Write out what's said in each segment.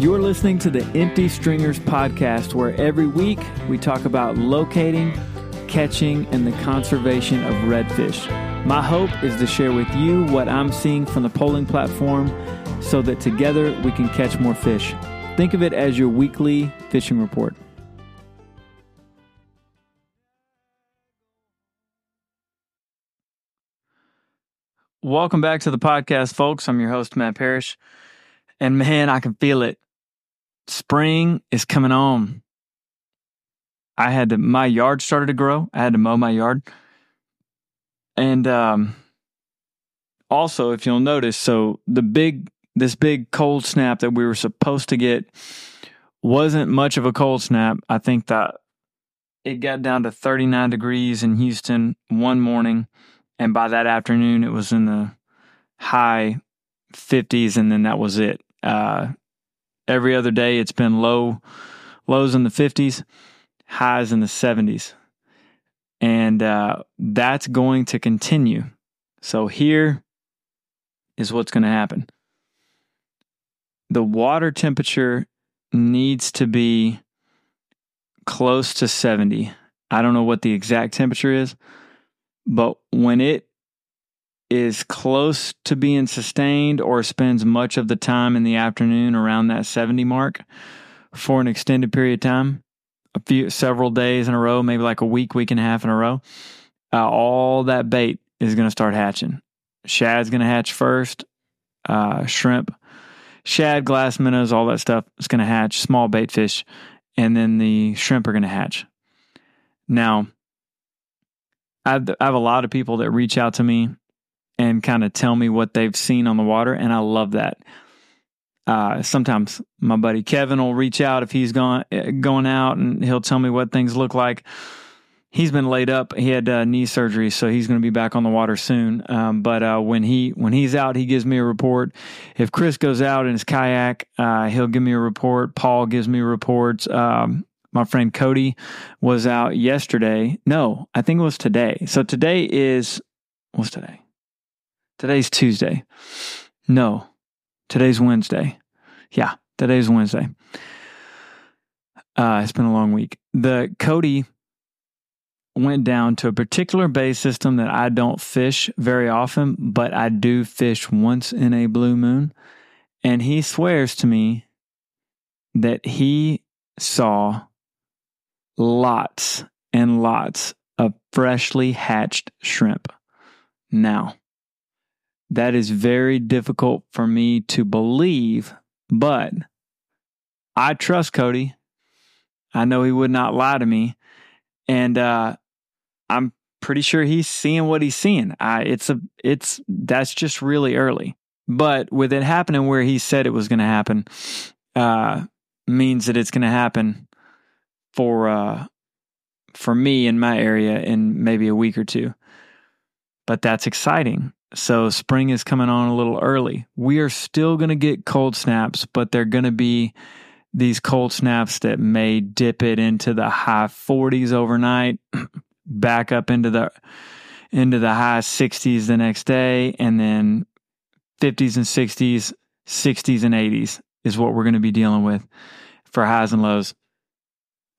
You're listening to the Empty Stringers podcast, where every week we talk about locating, catching, and the conservation of redfish. My hope is to share with you what I'm seeing from the poling platform so that together we can catch more fish. Think of it as your weekly fishing report. Welcome back to the podcast, folks. I'm your host, Matt Parrish. And man, I can feel it. Spring is coming on. I had to, my yard started to grow. I had to mow my yard. And um, also, if you'll notice, so the big, this big cold snap that we were supposed to get wasn't much of a cold snap. I think that it got down to 39 degrees in Houston one morning and by that afternoon it was in the high 50s and then that was it uh, every other day it's been low lows in the 50s highs in the 70s and uh, that's going to continue. So here is what's going to happen. The water temperature needs to be close to 70 i don't know what the exact temperature is but when it is close to being sustained or spends much of the time in the afternoon around that 70 mark for an extended period of time, a few several days in a row, maybe like a week, week and a half in a row, uh, all that bait is going to start hatching. Shad's going to hatch first, uh, shrimp, shad, glass minnows, all that stuff is going to hatch, small bait fish, and then the shrimp are going to hatch. Now, I've, I have a lot of people that reach out to me and kind of tell me what they've seen on the water, and I love that. Uh, sometimes my buddy Kevin will reach out if he's gone going out, and he'll tell me what things look like. He's been laid up. He had uh, knee surgery, so he's going to be back on the water soon. Um, but uh, when he when he's out, he gives me a report. If Chris goes out in his kayak, uh, he'll give me a report. Paul gives me reports. Um, my friend Cody was out yesterday. No, I think it was today. So today is what's today? Today's Tuesday. No, today's Wednesday. Yeah, today's Wednesday. Uh, it's been a long week. The Cody went down to a particular bay system that I don't fish very often, but I do fish once in a blue moon. And he swears to me that he saw lots and lots of freshly hatched shrimp. Now, that is very difficult for me to believe, but I trust Cody. I know he would not lie to me. And uh, I'm pretty sure he's seeing what he's seeing. I, it's a, it's, that's just really early. But with it happening where he said it was going to happen, uh, means that it's going to happen for uh, for me in my area in maybe a week or two. But that's exciting. So spring is coming on a little early. We are still going to get cold snaps, but they're going to be these cold snaps that may dip it into the high 40s overnight, back up into the into the high 60s the next day and then 50s and 60s, 60s and 80s is what we're going to be dealing with for highs and lows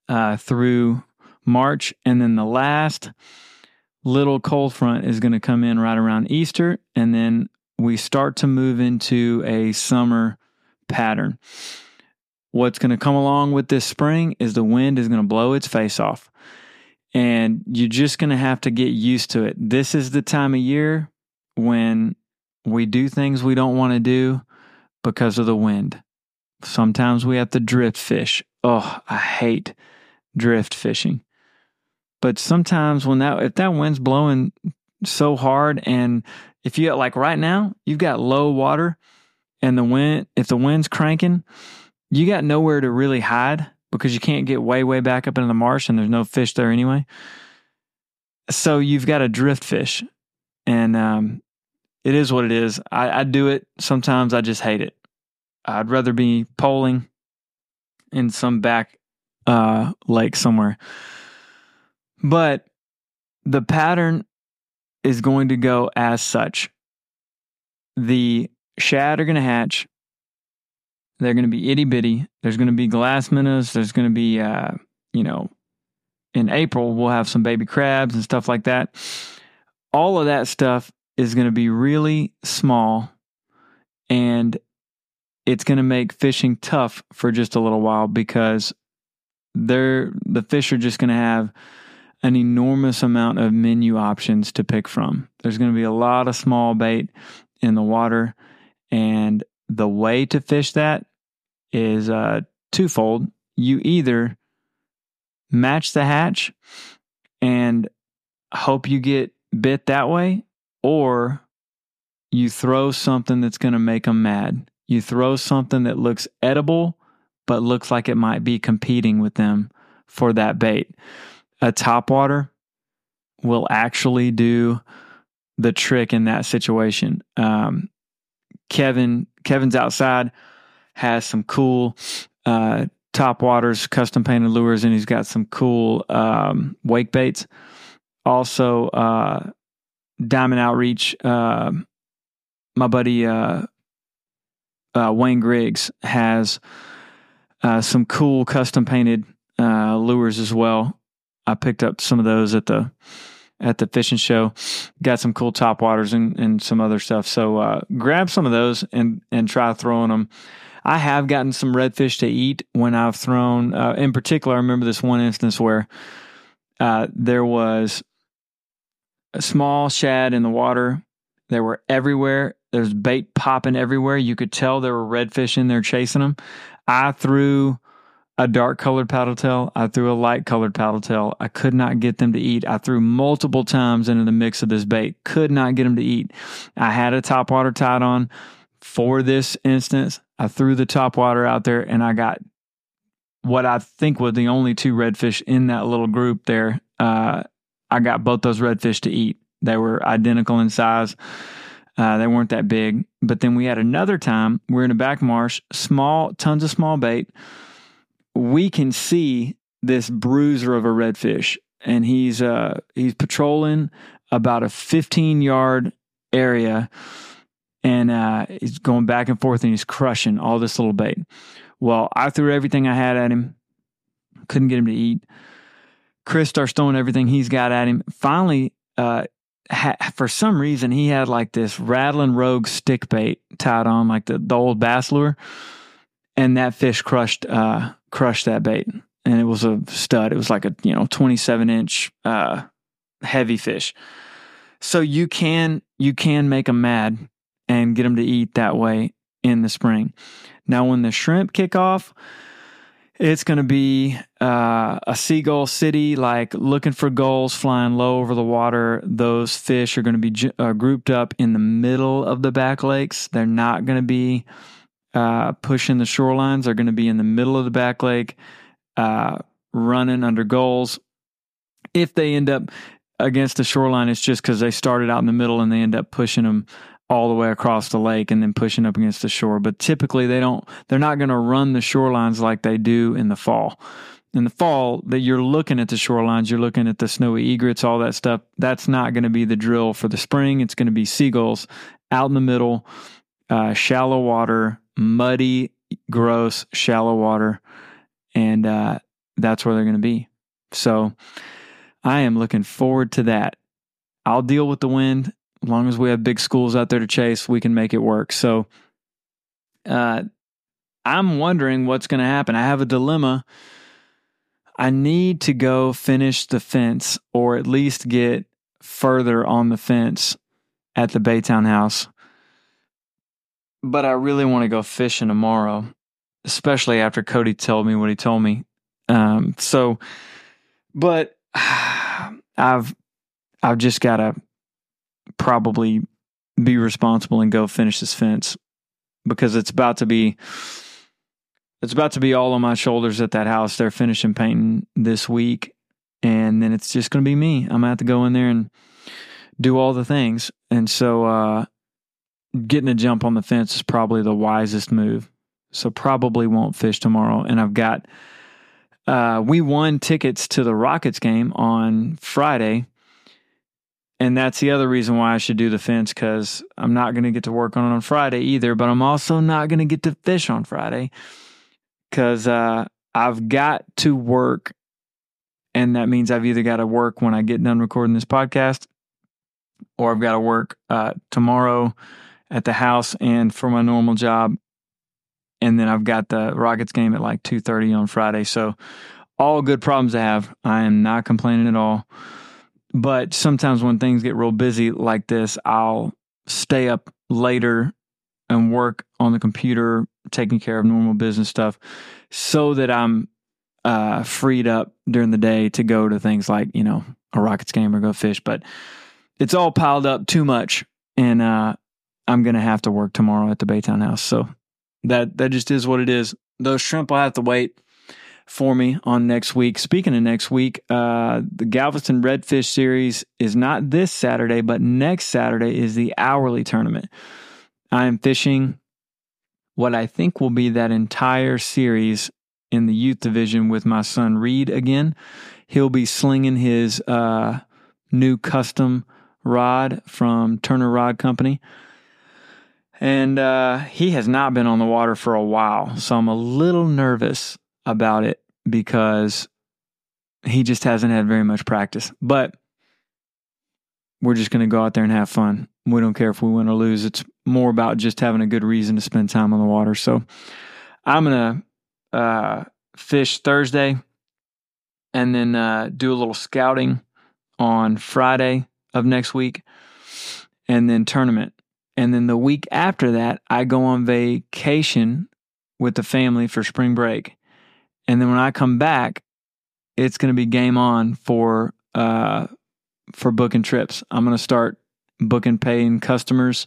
uh, through March. And then the last little cold front is going to come in right around Easter. And then we start to move into a summer pattern. What's going to come along with this spring is the wind is going to blow its face off. And you're just going to have to get used to it. This is the time of year when we do things we don't want to do because of the wind. Sometimes we have to drift fish. Oh, I hate drift fishing. But sometimes when that if that wind's blowing so hard and if you like right now, you've got low water and the wind if the wind's cranking, you got nowhere to really hide because you can't get way way back up into the marsh and there's no fish there anyway. So you've got to drift fish. And um, it is what it is. I, I do it. Sometimes I just hate it. I'd rather be poling in some back uh, lake somewhere. But the pattern is going to go as such. The shad are going to hatch. They're going to be itty bitty. There's going to be glass minnows. There's going to be, uh, you know, in April, we'll have some baby crabs and stuff like that. All of that stuff is going to be really small and it's going to make fishing tough for just a little while because they're the fish are just going to have an enormous amount of menu options to pick from. There's going to be a lot of small bait in the water and the way to fish that is uh, twofold. You either match the hatch and hope you get bit that way, or you throw something that's going to make them mad. You throw something that looks edible, but looks like it might be competing with them for that bait. A topwater will actually do the trick in that situation. Um, Kevin, Kevin's outside has some cool uh, top waters, custom painted lures, and he's got some cool um, wake baits. Also, uh, Diamond Outreach, uh, my buddy uh, uh, Wayne Griggs has uh, some cool custom painted lures as well. I picked up some of those at the at the fishing show. Got some cool top waters and, and some other stuff. So grab some of those and and try throwing them I have gotten some redfish to eat when I've thrown. Uh, in particular, I remember this one instance where uh, there was a small shad in the water. They were everywhere. There's bait popping everywhere. You could tell there were redfish in there chasing them. I threw a dark colored paddle tail. I threw a light colored paddle tail. I could not get them to eat. I threw multiple times into the mix of this bait. Could not get them to eat. I had a top water tied on for this instance. I threw the top water out there and I got what I think were the only two redfish in that little group there. Uh, I got both those redfish to eat. They were identical in size. Uh, they weren't that big. But then we had another time, we're in a back marsh, small, tons of small bait. We can see this bruiser of a redfish, and he's uh, he's patrolling about a 15 yard area and uh, he's going back and forth and he's crushing all this little bait. Well, I threw everything I had at him, couldn't get him to eat. Chris starts throwing everything he's got at him. Finally, uh, ha- for some reason, he had like this rattling rogue stick bait tied on, like the, the old bass lure, and that fish crushed uh, crushed that bait, and it was a stud. It was like a you know twenty seven inch uh, heavy fish. So you can you can make them mad and get them to eat that way in the spring. Now, when the shrimp kick off, it's going to be uh, a seagull city, like looking for gulls flying low over the water. Those fish are going to be uh, grouped up in the middle of the back lakes. They're not going to be uh, pushing the shorelines. They're going to be in the middle of the back lake, uh, running under goals. If they end up against the shoreline, it's just because they started out in the middle and they end up pushing them all the way across the lake and then pushing up against the shore. But typically they don't, they're not going to run the shorelines like they do in the fall. In the fall, that you're looking at the shorelines, you're looking at the snowy egrets, all that stuff. That's not going to be the drill for the spring. It's going to be seagulls out in the middle, uh, shallow water, muddy, gross, shallow water. And uh, that's where they're going to be. So I am looking forward to that. I'll deal with the wind as long as we have big schools out there to chase, we can make it work. So, uh, I'm wondering what's going to happen. I have a dilemma. I need to go finish the fence or at least get further on the fence at the Baytown house. But I really want to go fishing tomorrow, especially after Cody told me what he told me. Um, so, but I've I've just got to probably be responsible and go finish this fence because it's about to be it's about to be all on my shoulders at that house. They're finishing painting this week, and then it's just going to be me. I'm going to have to go in there and do all the things. And so, uh, getting a jump on the fence is probably the wisest move. So, probably won't fish tomorrow. And I've got, uh, we won tickets to the Rockets game on Friday and that's the other reason why I should do the fence because I'm not going to get to work on it on Friday either. But I'm also not going to get to fish on Friday because uh, I've got to work, and that means I've either got to work when I get done recording this podcast, or I've got to work uh, tomorrow at the house and for my normal job, and then I've got the Rockets game at like two thirty on Friday. So all good problems to have. I am not complaining at all. But sometimes when things get real busy like this, I'll stay up later and work on the computer, taking care of normal business stuff so that I'm uh, freed up during the day to go to things like, you know, a Rockets game or go fish. But it's all piled up too much. And uh, I'm going to have to work tomorrow at the Baytown house. So that, that just is what it is. Those shrimp will have to wait for me on next week. Speaking of next week, uh, the Galveston Redfish Series is not this Saturday, but next Saturday is the hourly tournament. I am fishing what I think will be that entire series in the youth division with my son Reed again. He'll be slinging his uh, new custom rod from Turner Rod Company. And uh, he has not been on the water for a while. So I'm a little nervous about it because he just hasn't had very much practice. But we're just going to go out there and have fun. We don't care if we win or lose. It's more about just having a good reason to spend time on the water. So I'm going to uh, fish Thursday and then uh, do a little scouting on Friday of next week and then tournament. And then the week after that, I go on vacation with the family for spring break. And then when I come back, it's going to be game on for uh, for booking trips. I'm going to start booking paying customers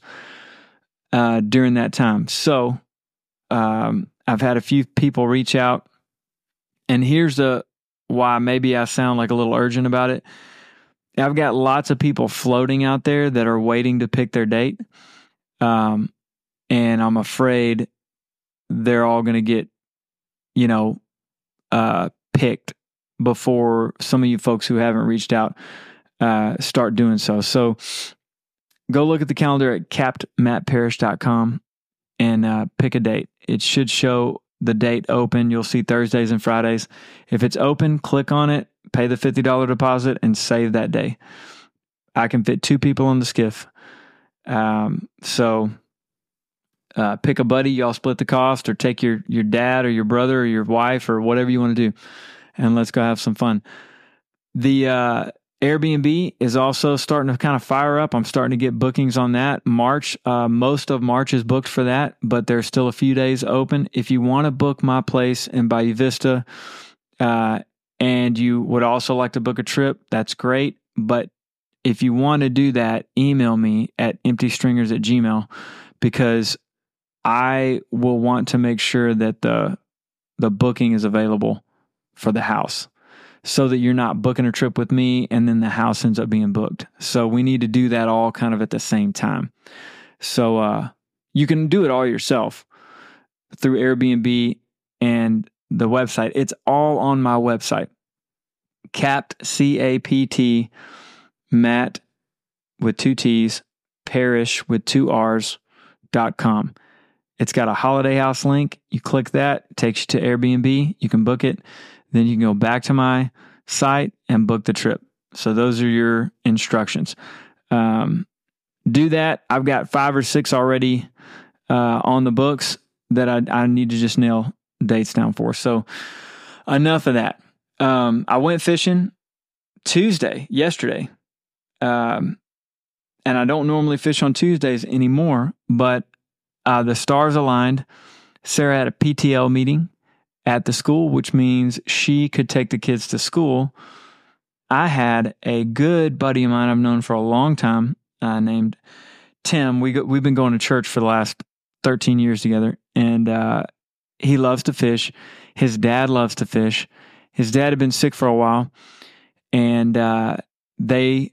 uh, during that time. So um, I've had a few people reach out, and here's the why maybe I sound like a little urgent about it. I've got lots of people floating out there that are waiting to pick their date. Um, and I'm afraid they're all going to get, you know, uh, picked before some of you folks who haven't reached out uh, start doing so. So go look at the calendar at captmattparrish.com and uh, pick a date. It should show the date open. You'll see Thursdays and Fridays. If it's open, click on it, pay the $50 deposit, and save that day. I can fit two people on the skiff. Um, so uh, pick a buddy, y'all split the cost, or take your your dad or your brother or your wife or whatever you want to do, and let's go have some fun. The uh, Airbnb is also starting to kind of fire up. I'm starting to get bookings on that. March, uh, most of March is booked for that, but there's still a few days open. If you want to book my place in Bayou Vista, uh, and you would also like to book a trip, that's great. But if you want to do that, email me at emptystringers at gmail because I will want to make sure that the the booking is available for the house so that you're not booking a trip with me and then the house ends up being booked. So we need to do that all kind of at the same time. So uh, you can do it all yourself through Airbnb and the website. It's all on my website. Capt C A P T Matt with two T's, Parrish with two R's dot com. It's got a holiday house link. You click that, takes you to Airbnb. You can book it. Then you can go back to my site and book the trip. So those are your instructions. Um, do that. I've got five or six already uh, on the books that I, I need to just nail dates down for. So enough of that. Um, I went fishing Tuesday, yesterday. Um, and I don't normally fish on Tuesdays anymore, but uh, the stars aligned. Sarah had a PTL meeting at the school, which means she could take the kids to school. I had a good buddy of mine I've known for a long time uh, named Tim. We go, we've been going to church for the last 13 years together, and uh, he loves to fish. His dad loves to fish. His dad had been sick for a while, and uh, they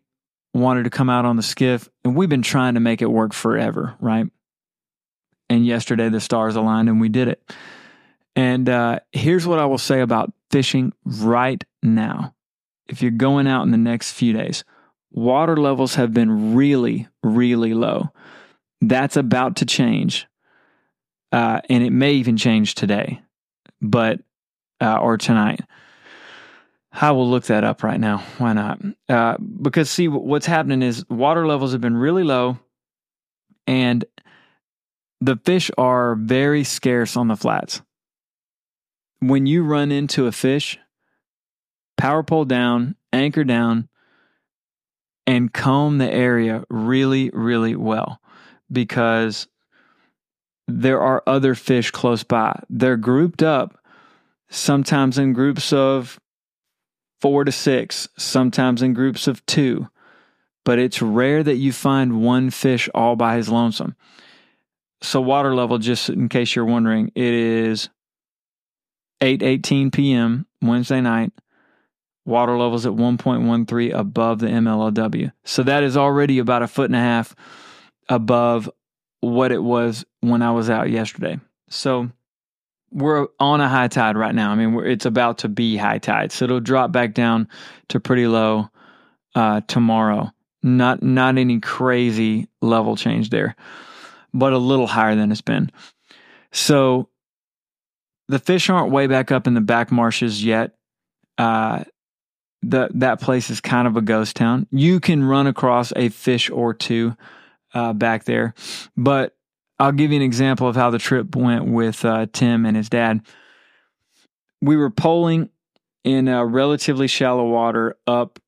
wanted to come out on the skiff, and we've been trying to make it work forever, right? And yesterday the stars aligned and we did it. And uh, here's what I will say about fishing right now. If you're going out in the next few days, water levels have been really, really low. That's about to change. Uh, and it may even change today, but, uh, or tonight. I will look that up right now. Why not? Uh, because see, what's happening is water levels have been really low, and the fish are very scarce on the flats. When you run into a fish, power pole down, anchor down, and comb the area really, really well because there are other fish close by. They're grouped up, sometimes in groups of four to six, sometimes in groups of two. But it's rare that you find one fish all by his lonesome. So water level, just in case you're wondering, it is 8:18 p.m. Wednesday night. Water levels at 1.13 above the MLLW. So that is already about a foot and a half above what it was when I was out yesterday. So we're on a high tide right now. I mean, it's about to be high tide, so it'll drop back down to pretty low uh, tomorrow. Not not any crazy level change there, but a little higher than it's been. So the fish aren't way back up in the back marshes yet. Uh, the that place is kind of a ghost town. You can run across a fish or two uh, back there, but I'll give you an example of how the trip went with uh, Tim and his dad. We were poling in a relatively shallow water up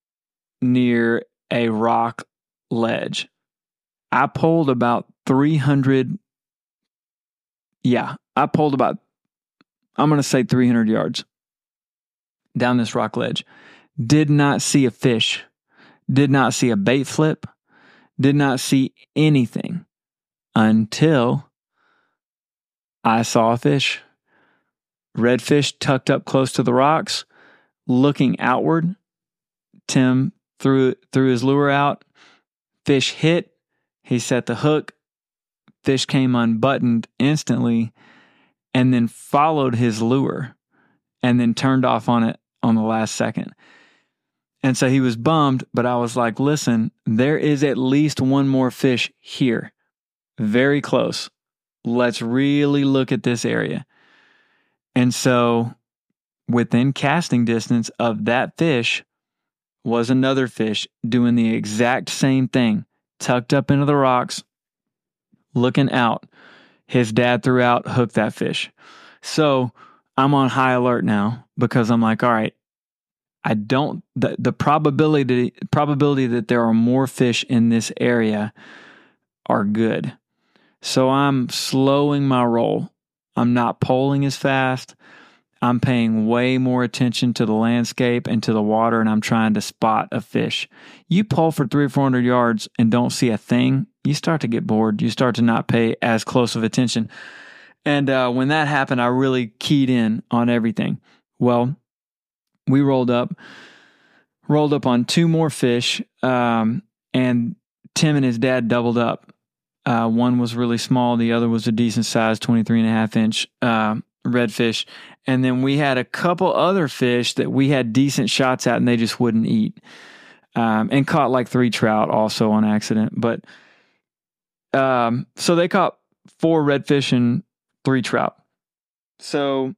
near a rock ledge. I pulled about 300. Yeah, I pulled about, I'm going to say 300 yards down this rock ledge. Did not see a fish, did not see a bait flip, did not see anything until I saw a fish. Redfish tucked up close to the rocks, looking outward. Tim threw threw his lure out. Fish hit. He set the hook. Fish came unbuttoned instantly and then followed his lure and then turned off on it on the last second. And so he was bummed, but I was like, listen, there is at least one more fish here very close. Let's really look at this area. And so within casting distance of that fish was another fish doing the exact same thing, tucked up into the rocks, looking out. His dad threw out, hooked that fish. So I'm on high alert now because I'm like, all right, I don't the, the probability probability that there are more fish in this area are good. So I'm slowing my roll. I'm not poling as fast. I'm paying way more attention to the landscape and to the water, and I'm trying to spot a fish. You pull for three or 400 yards and don't see a thing, you start to get bored. You start to not pay as close of attention. And uh, when that happened, I really keyed in on everything. Well, we rolled up, rolled up on two more fish, um, and Tim and his dad doubled up. Uh, one was really small. The other was a decent size, 23 and a half inch uh, redfish. And then we had a couple other fish that we had decent shots at and they just wouldn't eat. Um, and caught like three trout also on accident. But um, so they caught four redfish and three trout. So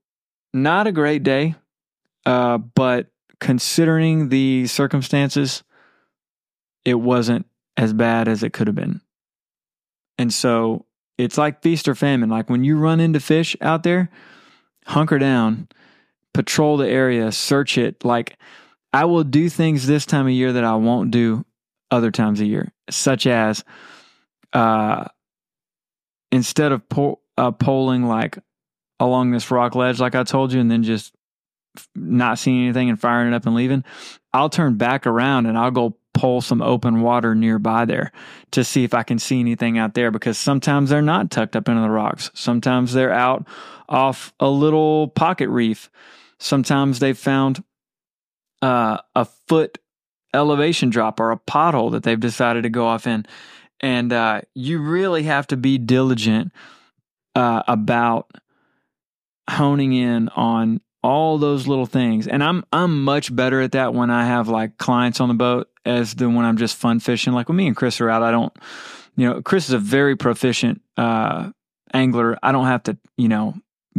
not a great day, uh, but considering the circumstances, it wasn't as bad as it could have been. And so it's like feast or famine. Like when you run into fish out there, hunker down, patrol the area, search it. Like I will do things this time of year that I won't do other times of year, such as uh, instead of po- uh, poling like along this rock ledge, like I told you, and then just not seeing anything and firing it up and leaving, I'll turn back around and I'll go pull some open water nearby there to see if I can see anything out there because sometimes they're not tucked up into the rocks. Sometimes they're out off a little pocket reef. Sometimes they've found uh, a foot elevation drop or a pothole that they've decided to go off in. And uh, you really have to be diligent uh, about honing in on all those little things. And I'm I'm much better at that when I have like clients on the boat as than when I'm just fun fishing. Like when me and Chris are out, I don't you know, Chris is a very proficient uh angler. I don't have to, you know,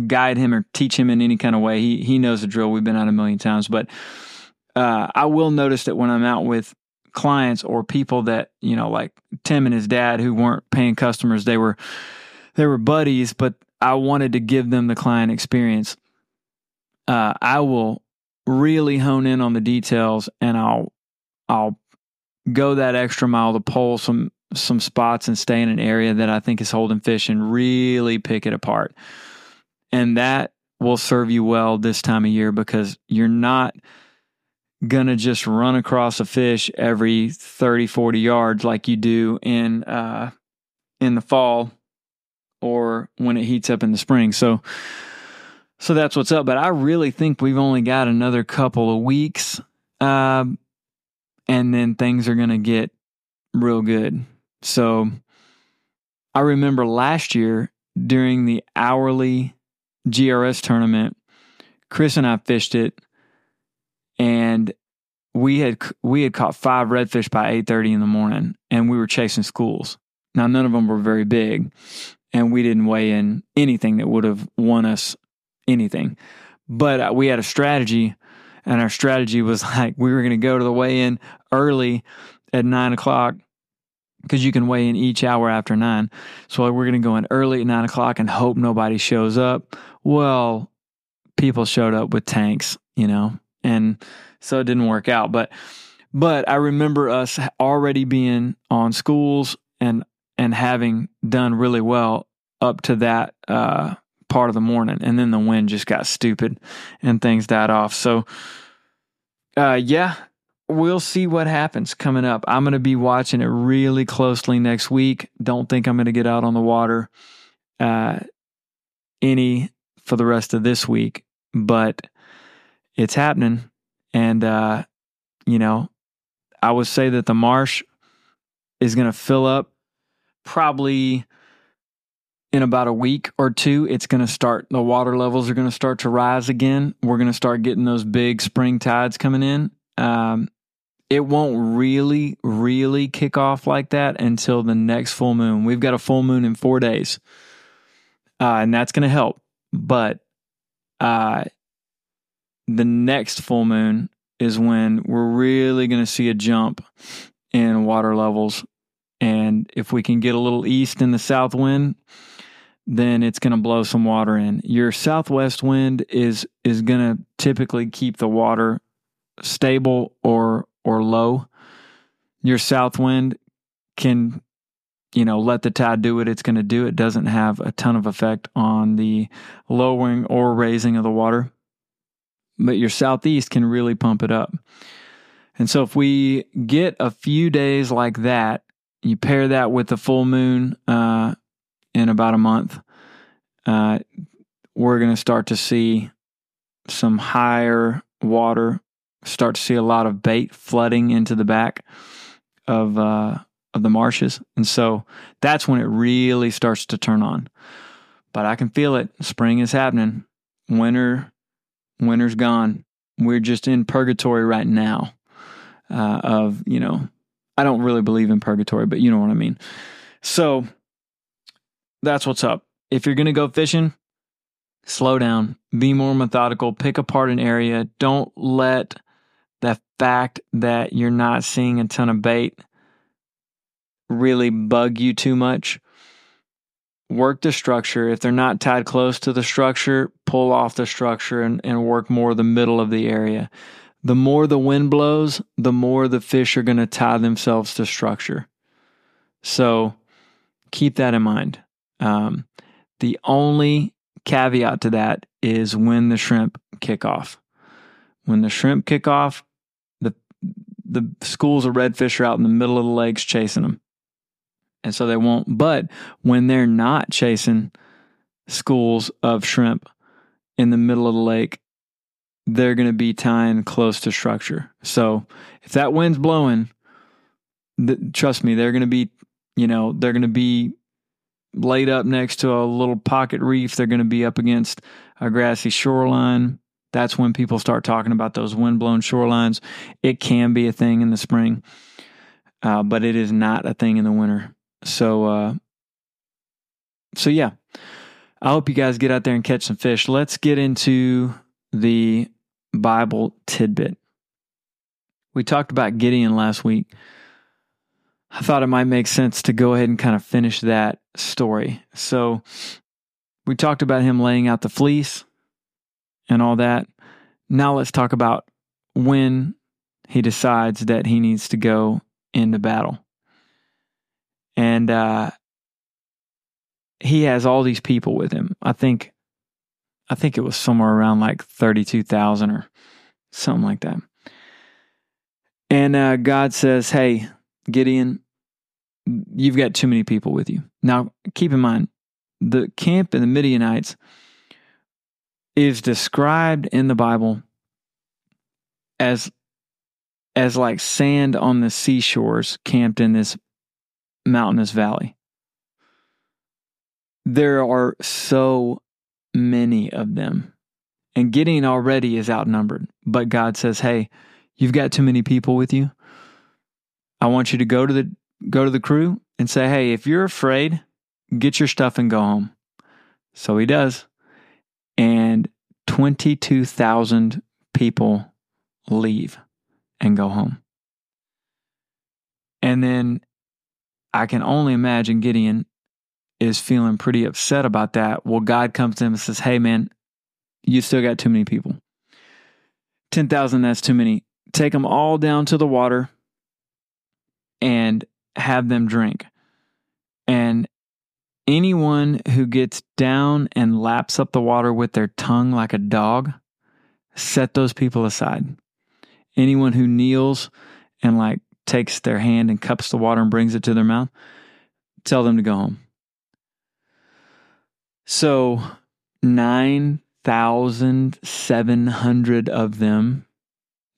guide him or teach him in any kind of way. He he knows the drill. We've been out a million times, but uh, I will notice that when I'm out with clients or people that you know, like Tim and his dad, who weren't paying customers, they were they were buddies, but I wanted to give them the client experience. Uh, I will really hone in on the details, and I'll I'll go that extra mile to pull some some spots and stay in an area that I think is holding fish and really pick it apart. And that will serve you well this time of year because you're not going to just run across a fish every 30 40 yards like you do in uh in the fall or when it heats up in the spring so so that's what's up but i really think we've only got another couple of weeks uh, and then things are going to get real good so i remember last year during the hourly grs tournament chris and i fished it and we had we had caught five redfish by eight thirty in the morning, and we were chasing schools. Now none of them were very big, and we didn't weigh in anything that would have won us anything. But uh, we had a strategy, and our strategy was like we were going to go to the weigh in early at nine o'clock because you can weigh in each hour after nine. So we're going to go in early at nine o'clock and hope nobody shows up. Well, people showed up with tanks, you know, and so it didn't work out. But but I remember us already being on schools and and having done really well up to that uh, part of the morning, and then the wind just got stupid and things died off. So uh, yeah, we'll see what happens coming up. I'm going to be watching it really closely next week. Don't think I'm going to get out on the water uh, any for the rest of this week, but it's happening. And, uh, you know, I would say that the marsh is going to fill up probably in about a week or two. It's going to start, the water levels are going to start to rise again. We're going to start getting those big spring tides coming in. Um, it won't really, really kick off like that until the next full moon. We've got a full moon in four days, uh, and that's going to help. But uh, the next full moon is when we're really going to see a jump in water levels. And if we can get a little east in the south wind, then it's going to blow some water in. Your southwest wind is is going to typically keep the water stable or or low. Your south wind can you know let the tide do what it's going to do. It doesn't have a ton of effect on the lowering or raising of the water but your southeast can really pump it up. And so if we get a few days like that, you pair that with the full moon uh, in about a month, uh, we're going to start to see some higher water, start to see a lot of bait flooding into the back of uh, of the marshes, and so that's when it really starts to turn on. But I can feel it. Spring is happening. Winter Winter's gone. We're just in purgatory right now. Uh, of you know, I don't really believe in purgatory, but you know what I mean. So that's what's up. If you're gonna go fishing, slow down, be more methodical, pick apart an area. Don't let the fact that you're not seeing a ton of bait really bug you too much work the structure. If they're not tied close to the structure, pull off the structure and, and work more the middle of the area. The more the wind blows, the more the fish are going to tie themselves to structure. So keep that in mind. Um, the only caveat to that is when the shrimp kick off. When the shrimp kick off, the the schools of redfish are out in the middle of the lakes chasing them and so they won't. But when they're not chasing schools of shrimp in the middle of the lake, they're going to be tying close to structure. So if that wind's blowing, th- trust me, they're going to be, you know, they're going to be laid up next to a little pocket reef. They're going to be up against a grassy shoreline. That's when people start talking about those windblown shorelines. It can be a thing in the spring, uh, but it is not a thing in the winter. So, uh, so yeah, I hope you guys get out there and catch some fish. Let's get into the Bible tidbit. We talked about Gideon last week. I thought it might make sense to go ahead and kind of finish that story. So, we talked about him laying out the fleece and all that. Now, let's talk about when he decides that he needs to go into battle. And uh, he has all these people with him. I think I think it was somewhere around like 32,000 or something like that. And uh, God says, Hey, Gideon, you've got too many people with you. Now, keep in mind, the camp in the Midianites is described in the Bible as as like sand on the seashores camped in this mountainous valley. There are so many of them. And Gideon already is outnumbered. But God says, Hey, you've got too many people with you. I want you to go to the go to the crew and say, Hey, if you're afraid, get your stuff and go home. So he does. And 22,000 people leave and go home. And then I can only imagine Gideon is feeling pretty upset about that. Well, God comes to him and says, Hey, man, you still got too many people. 10,000, that's too many. Take them all down to the water and have them drink. And anyone who gets down and laps up the water with their tongue like a dog, set those people aside. Anyone who kneels and like takes their hand and cups the water and brings it to their mouth, tell them to go home. So 9,700 of them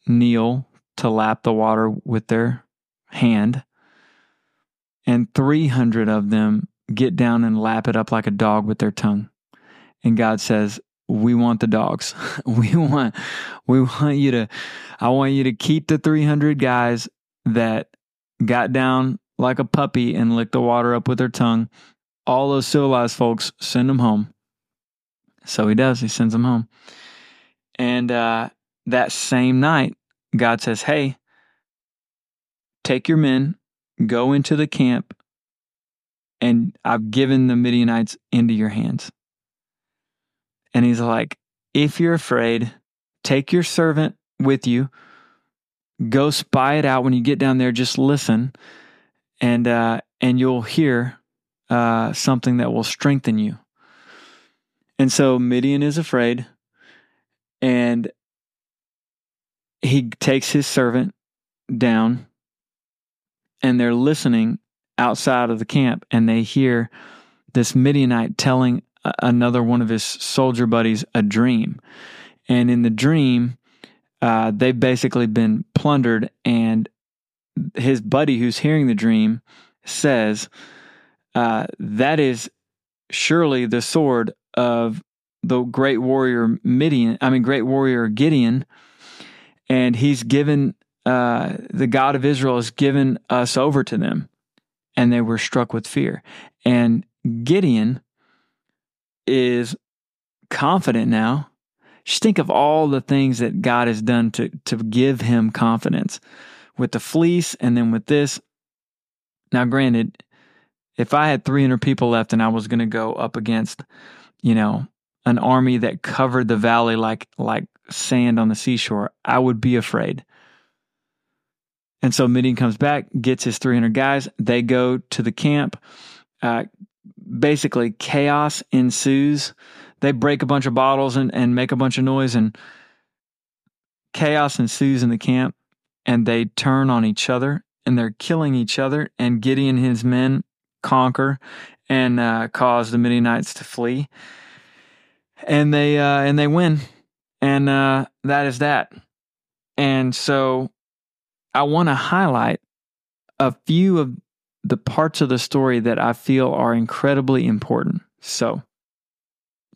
kneel to lap the water with their hand, and 300 of them get down and lap it up like a dog with their tongue. And God says, we want the dogs. we want we want you to I want you to keep the 300 guys that got down like a puppy and licked the water up with their tongue all those civilized folks, send them home. So he does. He sends them home. And uh, that same night, God says, Hey, take your men, go into the camp, and I've given the Midianites into your hands. And he's like, If you're afraid, take your servant with you, go spy it out when you get down there, just listen, and, uh, and you'll hear uh, something that will strengthen you. And so Midian is afraid, and he takes his servant down, and they're listening outside of the camp, and they hear this Midianite telling another one of his soldier buddies a dream. And in the dream, uh, they've basically been plundered, and his buddy who's hearing the dream says, uh, that is surely the sword of the great warrior Midian, I mean, great warrior Gideon. And he's given, uh, the God of Israel has given us over to them. And they were struck with fear. And Gideon is confident now. Just think of all the things that God has done to, to give him confidence with the fleece and then with this. Now, granted, if I had 300 people left and I was going to go up against, you know, an army that covered the valley like like sand on the seashore, I would be afraid. And so Midian comes back, gets his 300 guys. They go to the camp. Uh, basically, chaos ensues. They break a bunch of bottles and, and make a bunch of noise, and chaos ensues in the camp. And they turn on each other and they're killing each other. And Gideon and his men conquer and uh, cause the Midianites to flee. And they uh, and they win, and uh, that is that. And so, I want to highlight a few of the parts of the story that I feel are incredibly important. So,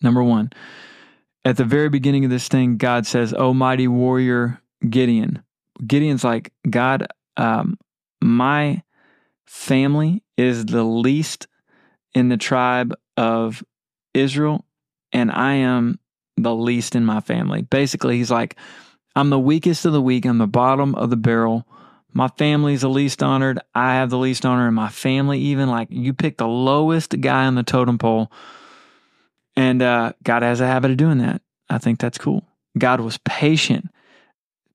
number one, at the very beginning of this thing, God says, "Oh, mighty warrior Gideon." Gideon's like, God, um, my family is the least in the tribe of Israel, and I am the least in my family. Basically, he's like, I'm the weakest of the weak. I'm the bottom of the barrel. My family's the least honored. I have the least honor in my family, even. Like, you pick the lowest guy on the totem pole. And uh, God has a habit of doing that. I think that's cool. God was patient,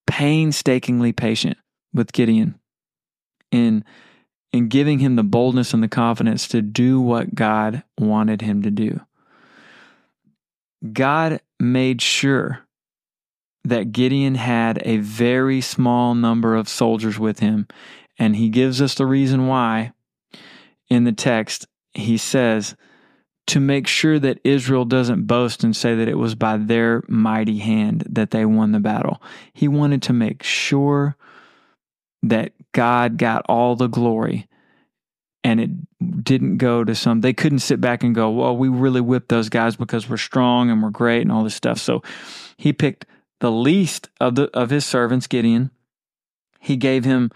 painstakingly patient with Gideon in in giving him the boldness and the confidence to do what God wanted him to do. God made sure that Gideon had a very small number of soldiers with him, and he gives us the reason why in the text. He says, to make sure that Israel doesn't boast and say that it was by their mighty hand that they won the battle. He wanted to make sure that God got all the glory and it didn't go to some they couldn't sit back and go well we really whipped those guys because we're strong and we're great and all this stuff so he picked the least of the of his servants gideon he gave him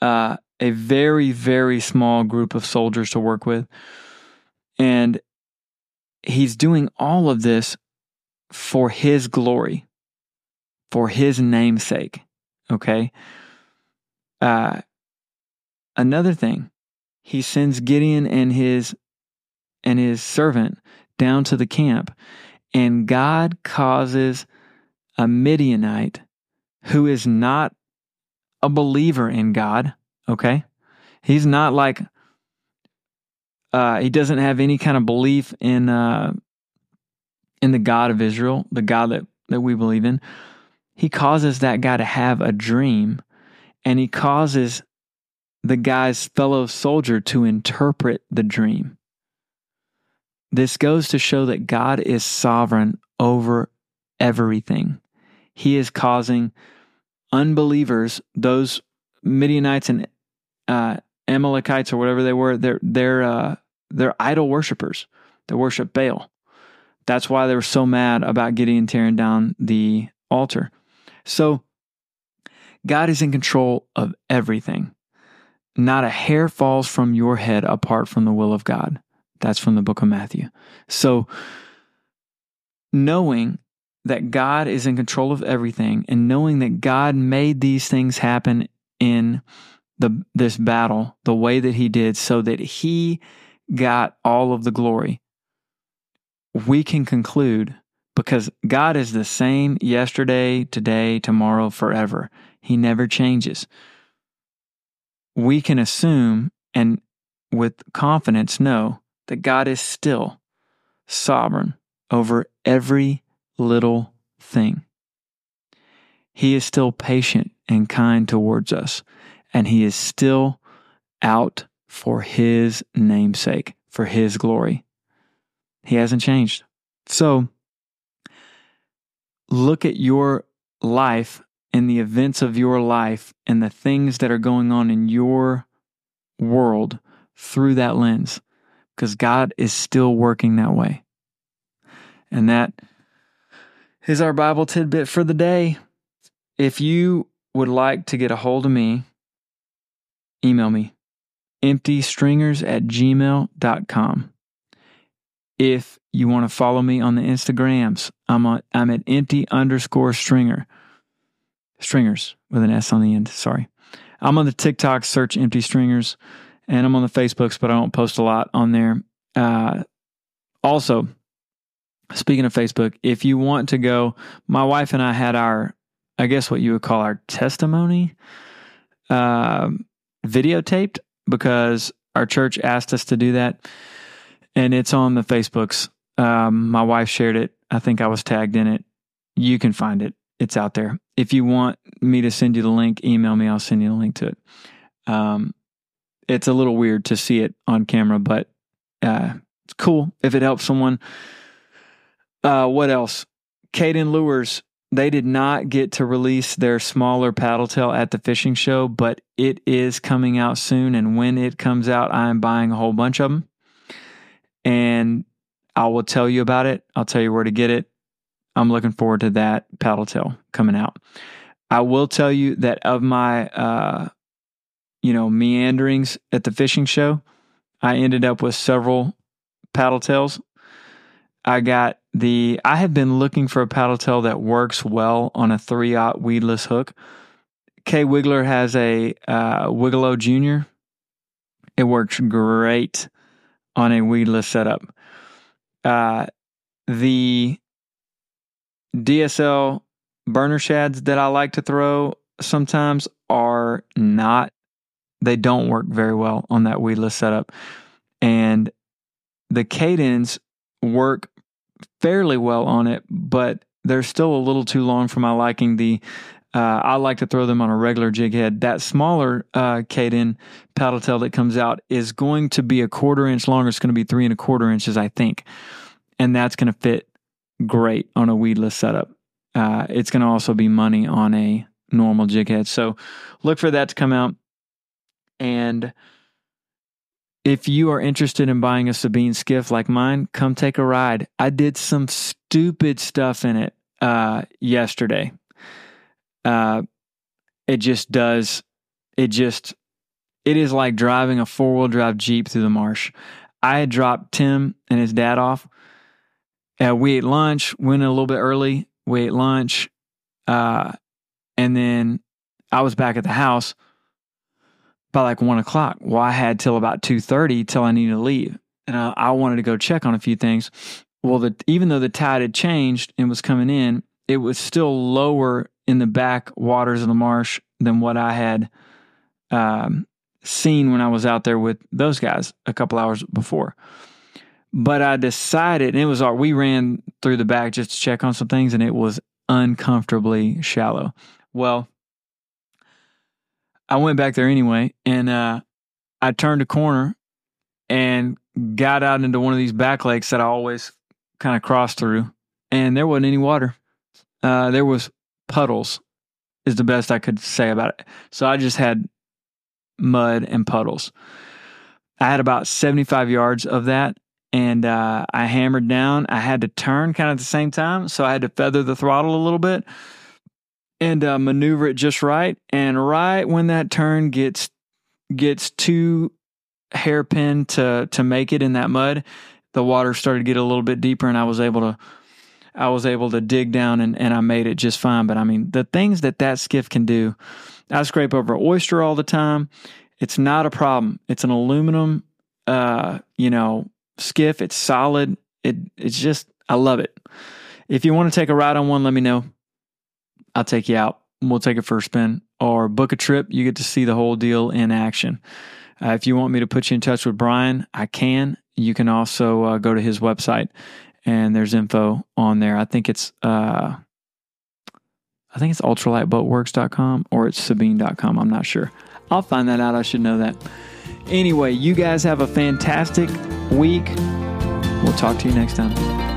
uh, a very very small group of soldiers to work with. And he's doing all of this for his glory for his namesake okay? Uh, another thing he sends Gideon and his and his servant down to the camp, and God causes a Midianite who is not a believer in God, okay? He's not like uh, he doesn't have any kind of belief in uh, in the God of Israel, the God that, that we believe in. He causes that guy to have a dream, and he causes the guy's fellow soldier to interpret the dream. This goes to show that God is sovereign over everything. He is causing unbelievers, those Midianites and uh, Amalekites or whatever they were, they're they're uh, they're idol worshippers. They worship Baal. That's why they were so mad about Gideon tearing down the altar. So God is in control of everything. Not a hair falls from your head apart from the will of God. That's from the book of Matthew. So, knowing that God is in control of everything and knowing that God made these things happen in the this battle the way that he did so that he got all of the glory we can conclude because God is the same yesterday, today, tomorrow, forever. He never changes we can assume and with confidence know that God is still sovereign over every little thing. He is still patient and kind towards us, and He is still out for His namesake, for His glory. He hasn't changed. So, look at your life and the events of your life and the things that are going on in your world through that lens because God is still working that way. And that is our Bible tidbit for the day. If you would like to get a hold of me, email me emptystringers at gmail.com. If you want to follow me on the Instagrams, I'm, I'm at empty underscore stringer. Stringers with an S on the end. Sorry. I'm on the TikTok, search empty stringers, and I'm on the Facebooks, but I don't post a lot on there. Uh, also, speaking of Facebook, if you want to go, my wife and I had our, I guess what you would call our testimony uh, videotaped because our church asked us to do that. And it's on the Facebooks. Um, my wife shared it. I think I was tagged in it. You can find it it's out there. If you want me to send you the link, email me. I'll send you the link to it. Um, it's a little weird to see it on camera, but uh, it's cool if it helps someone. Uh, what else? Kaden Lures. They did not get to release their smaller paddle tail at the fishing show, but it is coming out soon. And when it comes out, I'm buying a whole bunch of them. And I will tell you about it. I'll tell you where to get it. I'm looking forward to that paddle tail coming out. I will tell you that of my, uh, you know, meanderings at the fishing show, I ended up with several paddle tails. I got the, I have been looking for a paddle tail that works well on a three aught weedless hook. Kwiggler has a uh, Wiggalo Junior. It works great on a weedless setup. Uh, the DSL burner shads that I like to throw sometimes are not, they don't work very well on that weedless setup. And the Kadens work fairly well on it, but they're still a little too long for my liking. The uh, I like to throw them on a regular jig head. That smaller uh, Kaden paddle tail that comes out is going to be a quarter inch longer. It's going to be three and a quarter inches, I think, and that's going to fit great on a weedless setup. Uh, it's going to also be money on a normal jig head. So look for that to come out. And if you are interested in buying a Sabine skiff like mine, come take a ride. I did some stupid stuff in it uh, yesterday. Uh, it just does. It just. It is like driving a four wheel drive Jeep through the marsh. I had dropped Tim and his dad off. Uh, we ate lunch, went a little bit early. We ate lunch. Uh, and then I was back at the house by like one o'clock. Well, I had till about two thirty till I needed to leave, and I, I, wanted to go check on a few things. Well, the, even though the tide had changed and was coming in, it was still lower in the back waters of the marsh than what I had um, seen when I was out there with those guys a couple hours before. But I decided, and it was our, we ran through the back just to check on some things, and it was uncomfortably shallow. Well, I went back there anyway, and uh, I turned a corner and got out into one of these back lakes that I always kind of cross through, and there wasn't any water. Uh, there was puddles, is the best I could say about it. So I just had mud and puddles. I had about 75 yards of that, and uh, I hammered down. I had to turn kind of at the same time, so I had to feather the throttle a little bit and uh, maneuver it just right. And right when that turn gets gets too hairpin to to make it in that mud, the water started to get a little bit deeper, and I was able to I was able to dig down and, and I made it just fine. But I mean, the things that that skiff can do, I scrape over oyster all the time. It's not a problem. It's an aluminum, uh, you know, skiff. It's solid. It it's just I love it. If you want to take a ride on one, let me know. I'll take you out. We'll take a spin or book a trip. You get to see the whole deal in action. Uh, if you want me to put you in touch with Brian, I can. You can also uh, go to his website and there's info on there. I think it's uh, I think it's ultralightboatworks.com or it's sabine.com. I'm not sure. I'll find that out. I should know that. Anyway, you guys have a fantastic week. We'll talk to you next time.